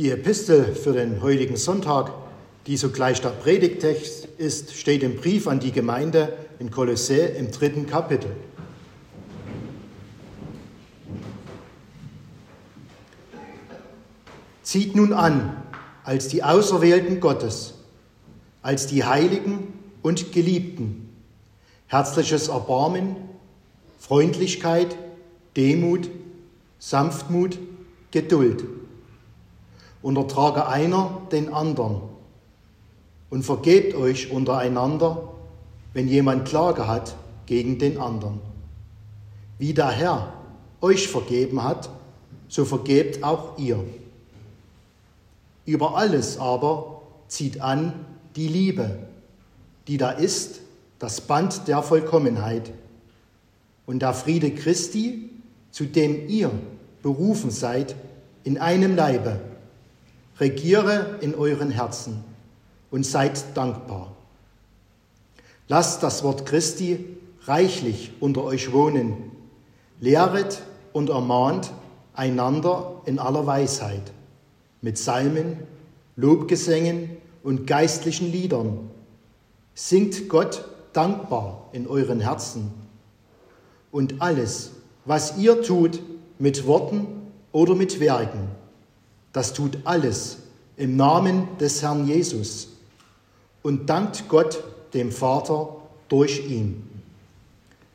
Die Epistel für den heutigen Sonntag, die sogleich der Predigtext ist, steht im Brief an die Gemeinde in Kolossä im dritten Kapitel. Zieht nun an als die Auserwählten Gottes, als die Heiligen und Geliebten, herzliches Erbarmen, Freundlichkeit, Demut, Sanftmut, Geduld. Untertrage einer den anderen und vergebt euch untereinander, wenn jemand Klage hat gegen den anderen. Wie der Herr euch vergeben hat, so vergebt auch ihr. Über alles aber zieht an die Liebe, die da ist, das Band der Vollkommenheit. Und der Friede Christi, zu dem ihr berufen seid, in einem Leibe, regiere in euren Herzen und seid dankbar. Lasst das Wort Christi reichlich unter euch wohnen, lehret und ermahnt einander in aller Weisheit, mit Psalmen, Lobgesängen und geistlichen Liedern. Singt Gott dankbar in euren Herzen. Und alles, was ihr tut, mit Worten oder mit Werken, das tut alles im Namen des Herrn Jesus und dankt Gott, dem Vater, durch ihn.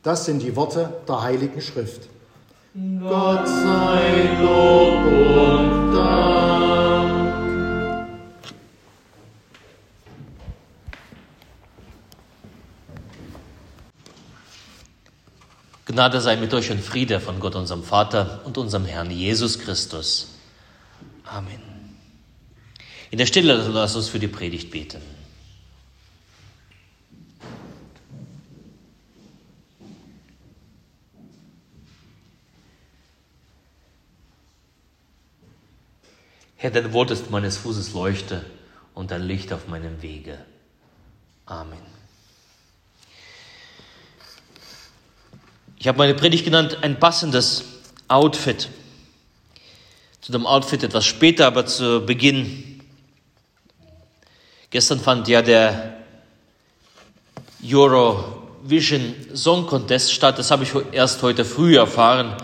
Das sind die Worte der Heiligen Schrift. Gott sei Lob und Dank. Gnade sei mit euch und Friede von Gott, unserem Vater und unserem Herrn Jesus Christus. Amen. In der Stille lasst uns für die Predigt beten. Herr, dein Wort ist meines Fußes Leuchte und dein Licht auf meinem Wege. Amen. Ich habe meine Predigt genannt, ein passendes Outfit. Zu dem Outfit etwas später, aber zu Beginn. Gestern fand ja der Eurovision Song Contest statt. Das habe ich erst heute früh erfahren,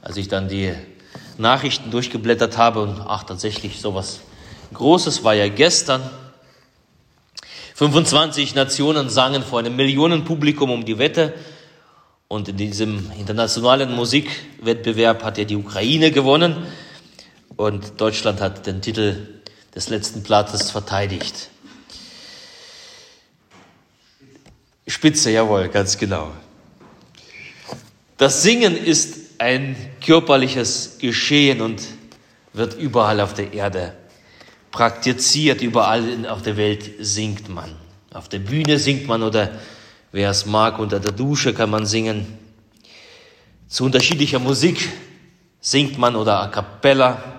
als ich dann die Nachrichten durchgeblättert habe und ach, tatsächlich sowas Großes war ja gestern. 25 Nationen sangen vor einem Millionenpublikum um die Wette. Und in diesem internationalen Musikwettbewerb hat ja die Ukraine gewonnen. Und Deutschland hat den Titel des letzten Platzes verteidigt. Spitze, jawohl, ganz genau. Das Singen ist ein körperliches Geschehen und wird überall auf der Erde praktiziert, überall auf der Welt singt man. Auf der Bühne singt man oder wer es mag, unter der Dusche kann man singen. Zu unterschiedlicher Musik singt man oder a cappella.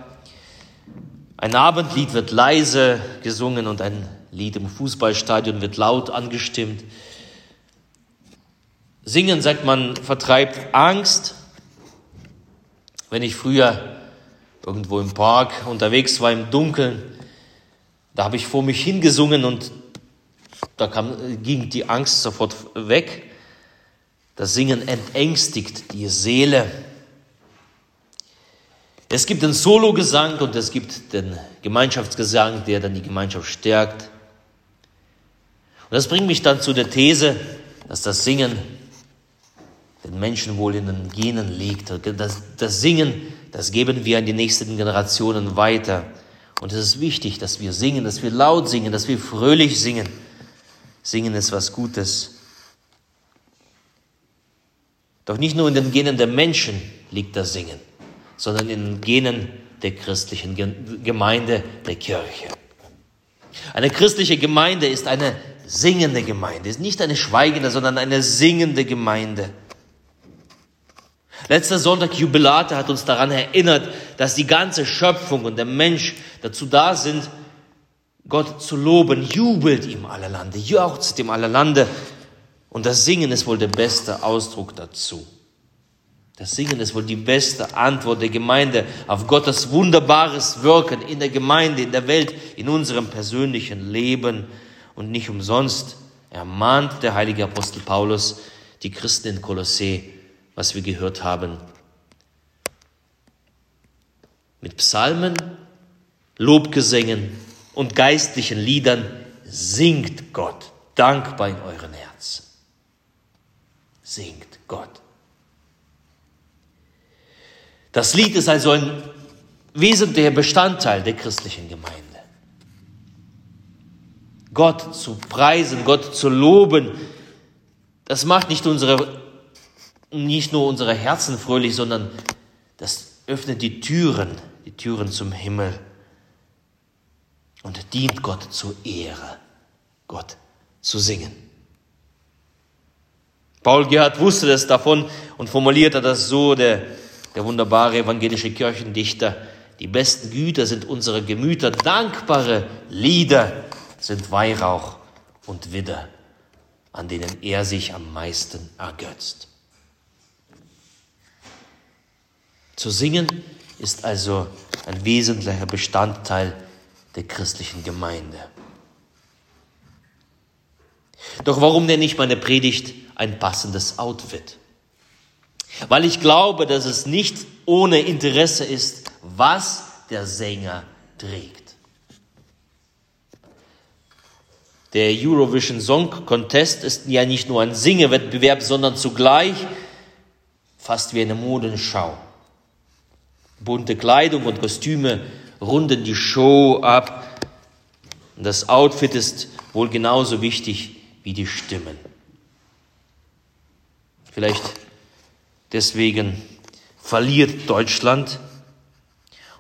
Ein Abendlied wird leise gesungen und ein Lied im Fußballstadion wird laut angestimmt. Singen, sagt man, vertreibt Angst, wenn ich früher irgendwo im Park unterwegs war im Dunkeln, da habe ich vor mich hingesungen und da kam, ging die Angst sofort weg. Das Singen entängstigt die Seele. Es gibt den Sologesang und es gibt den Gemeinschaftsgesang, der dann die Gemeinschaft stärkt. Und das bringt mich dann zu der These, dass das Singen den Menschen wohl in den Genen liegt. Das, das Singen, das geben wir an die nächsten Generationen weiter. Und es ist wichtig, dass wir singen, dass wir laut singen, dass wir fröhlich singen. Singen ist was Gutes. Doch nicht nur in den Genen der Menschen liegt das Singen, sondern in Genen der christlichen Gemeinde, der Kirche. Eine christliche Gemeinde ist eine singende Gemeinde, ist nicht eine schweigende, sondern eine singende Gemeinde. Letzter Sonntag Jubilate hat uns daran erinnert, dass die ganze Schöpfung und der Mensch dazu da sind, Gott zu loben. Jubelt ihm alle Lande, jauchzt ihm alle Lande. Und das Singen ist wohl der beste Ausdruck dazu. Das Singen ist wohl die beste Antwort der Gemeinde auf Gottes wunderbares Wirken in der Gemeinde, in der Welt, in unserem persönlichen Leben. Und nicht umsonst ermahnt der heilige Apostel Paulus die Christen in Kolossee, was wir gehört haben. Mit Psalmen, Lobgesängen und geistlichen Liedern singt Gott dankbar in euren Herzen. Singt Gott. Das Lied ist also ein wesentlicher Bestandteil der christlichen Gemeinde. Gott zu preisen, Gott zu loben, das macht nicht, unsere, nicht nur unsere Herzen fröhlich, sondern das öffnet die Türen, die Türen zum Himmel und dient Gott zur Ehre, Gott zu singen. Paul Gerhard wusste das davon und formulierte das so, der der wunderbare evangelische Kirchendichter. Die besten Güter sind unsere Gemüter, dankbare Lieder sind Weihrauch und Widder, an denen er sich am meisten ergötzt. Zu singen ist also ein wesentlicher Bestandteil der christlichen Gemeinde. Doch warum nenne ich meine Predigt ein passendes Outfit? Weil ich glaube, dass es nicht ohne Interesse ist, was der Sänger trägt. Der Eurovision Song Contest ist ja nicht nur ein Singewettbewerb, sondern zugleich fast wie eine Modenschau. Bunte Kleidung und Kostüme runden die Show ab. Das Outfit ist wohl genauso wichtig wie die Stimmen. Vielleicht Deswegen verliert Deutschland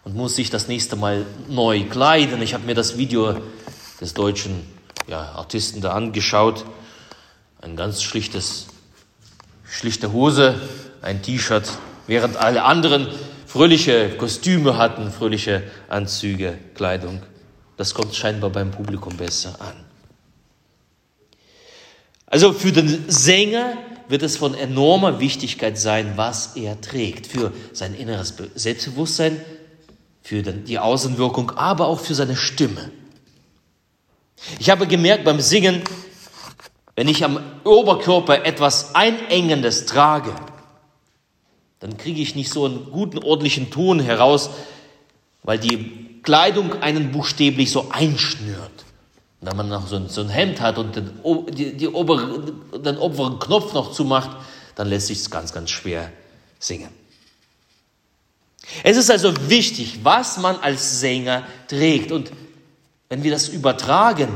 und muss sich das nächste Mal neu kleiden. Ich habe mir das Video des deutschen ja, Artisten da angeschaut. Ein ganz schlichtes, schlichte Hose, ein T-Shirt, während alle anderen fröhliche Kostüme hatten, fröhliche Anzüge, Kleidung. Das kommt scheinbar beim Publikum besser an. Also für den Sänger wird es von enormer Wichtigkeit sein, was er trägt für sein inneres Selbstbewusstsein, für die Außenwirkung, aber auch für seine Stimme. Ich habe gemerkt beim Singen, wenn ich am Oberkörper etwas Einengendes trage, dann kriege ich nicht so einen guten, ordentlichen Ton heraus, weil die Kleidung einen buchstäblich so einschnürt wenn man noch so ein, so ein Hemd hat und den, die, die obere, den oberen Knopf noch zumacht, dann lässt sich es ganz, ganz schwer singen. Es ist also wichtig, was man als Sänger trägt. Und wenn wir das übertragen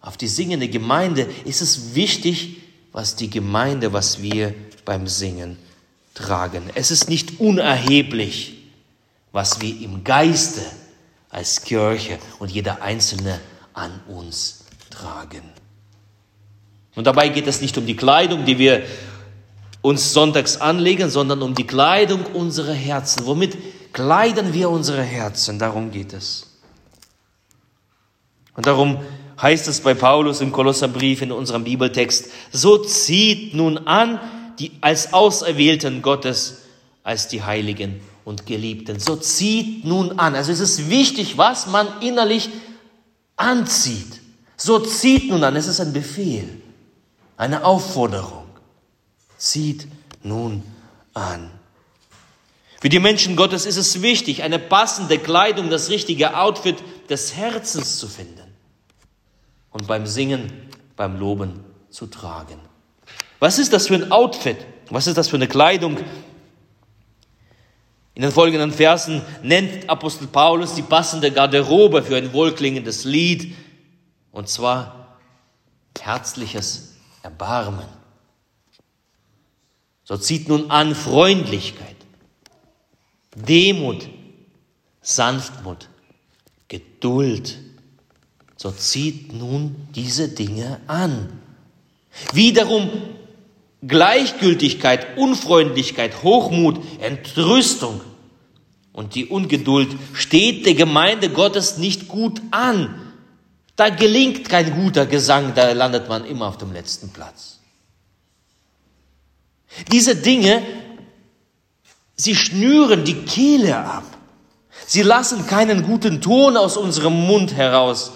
auf die singende Gemeinde, ist es wichtig, was die Gemeinde, was wir beim Singen tragen. Es ist nicht unerheblich, was wir im Geiste als Kirche und jeder Einzelne an uns tragen. Und dabei geht es nicht um die Kleidung, die wir uns sonntags anlegen, sondern um die Kleidung unserer Herzen. Womit kleiden wir unsere Herzen? Darum geht es. Und darum heißt es bei Paulus im Kolosserbrief in unserem Bibeltext, so zieht nun an die als Auserwählten Gottes, als die Heiligen und Geliebten. So zieht nun an. Also es ist wichtig, was man innerlich anzieht. So zieht nun an. Es ist ein Befehl, eine Aufforderung. Zieht nun an. Für die Menschen Gottes ist es wichtig, eine passende Kleidung, das richtige Outfit des Herzens zu finden und beim Singen, beim Loben zu tragen. Was ist das für ein Outfit? Was ist das für eine Kleidung, in den folgenden Versen nennt Apostel Paulus die passende Garderobe für ein wohlklingendes Lied, und zwar herzliches Erbarmen. So zieht nun an Freundlichkeit, Demut, Sanftmut, Geduld. So zieht nun diese Dinge an. Wiederum Gleichgültigkeit, Unfreundlichkeit, Hochmut, Entrüstung und die Ungeduld steht der Gemeinde Gottes nicht gut an. Da gelingt kein guter Gesang, da landet man immer auf dem letzten Platz. Diese Dinge Sie schnüren die Kehle ab. Sie lassen keinen guten Ton aus unserem Mund heraus.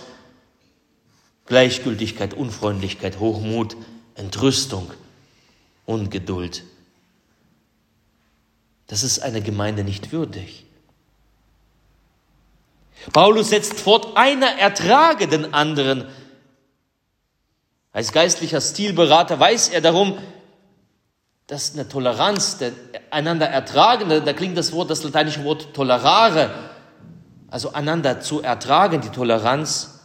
Gleichgültigkeit, Unfreundlichkeit, Hochmut, Entrüstung, Ungeduld. Das ist eine Gemeinde nicht würdig. Paulus setzt fort, einer ertrage den anderen. Als geistlicher Stilberater weiß er darum, dass eine Toleranz, der einander ertragen, da, da klingt das Wort, das lateinische Wort tolerare, also einander zu ertragen, die Toleranz.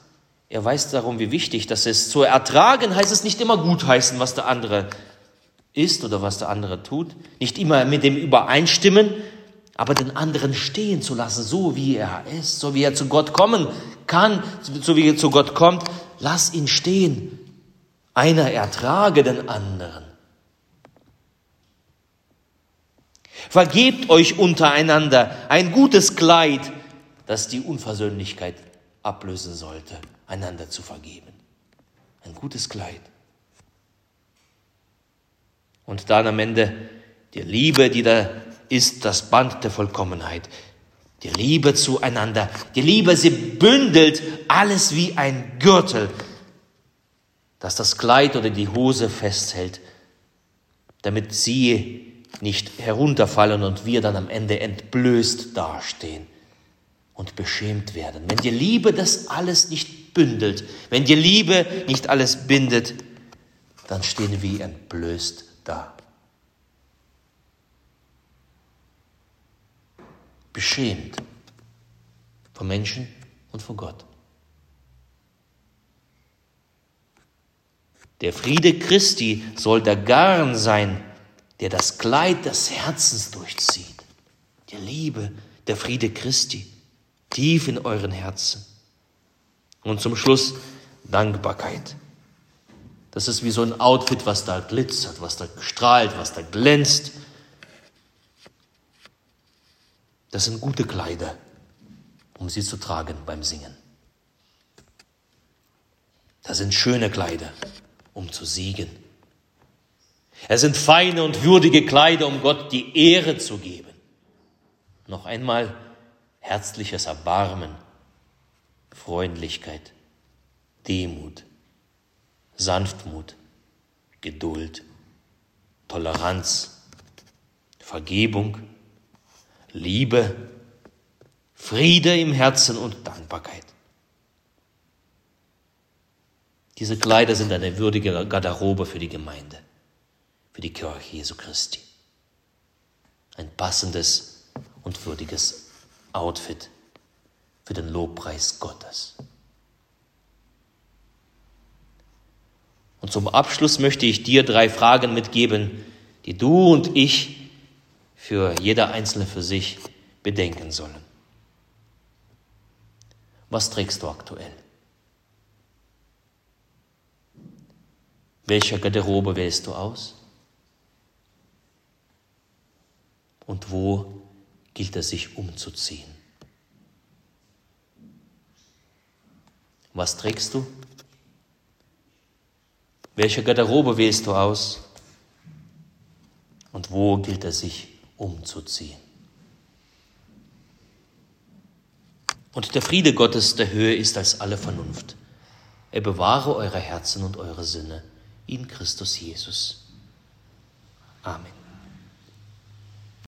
Er weiß darum, wie wichtig das ist. Zu ertragen heißt es nicht immer gutheißen, was der andere ist oder was der andere tut, nicht immer mit dem übereinstimmen, aber den anderen stehen zu lassen, so wie er ist, so wie er zu Gott kommen kann, so wie er zu Gott kommt, lass ihn stehen. Einer ertrage den anderen. Vergebt euch untereinander ein gutes Kleid, das die Unversöhnlichkeit ablösen sollte, einander zu vergeben. Ein gutes Kleid. Und dann am Ende die Liebe, die da ist, das Band der Vollkommenheit. Die Liebe zueinander. Die Liebe, sie bündelt alles wie ein Gürtel, das das Kleid oder die Hose festhält, damit sie nicht herunterfallen und wir dann am Ende entblößt dastehen und beschämt werden. Wenn die Liebe das alles nicht bündelt, wenn die Liebe nicht alles bindet, dann stehen wir entblößt da. Beschämt vor Menschen und vor Gott. Der Friede Christi soll der Garn sein, der das Kleid des Herzens durchzieht. Die Liebe, der Friede Christi, tief in euren Herzen. Und zum Schluss Dankbarkeit. Das ist wie so ein Outfit, was da glitzert, was da strahlt, was da glänzt. Das sind gute Kleider, um sie zu tragen beim Singen. Das sind schöne Kleider, um zu siegen. Es sind feine und würdige Kleider, um Gott die Ehre zu geben. Noch einmal herzliches Erbarmen, Freundlichkeit, Demut, Sanftmut, Geduld, Toleranz, Vergebung, Liebe, Friede im Herzen und Dankbarkeit. Diese Kleider sind eine würdige Garderobe für die Gemeinde, für die Kirche Jesu Christi. Ein passendes und würdiges Outfit für den Lobpreis Gottes. Zum Abschluss möchte ich dir drei Fragen mitgeben, die du und ich für jeder Einzelne für sich bedenken sollen. Was trägst du aktuell? Welcher Garderobe wählst du aus? Und wo gilt es sich umzuziehen? Was trägst du? Welche Garderobe wählst du aus? Und wo gilt es sich umzuziehen? Und der Friede Gottes der Höhe ist als alle Vernunft. Er bewahre eure Herzen und eure Sinne in Christus Jesus. Amen.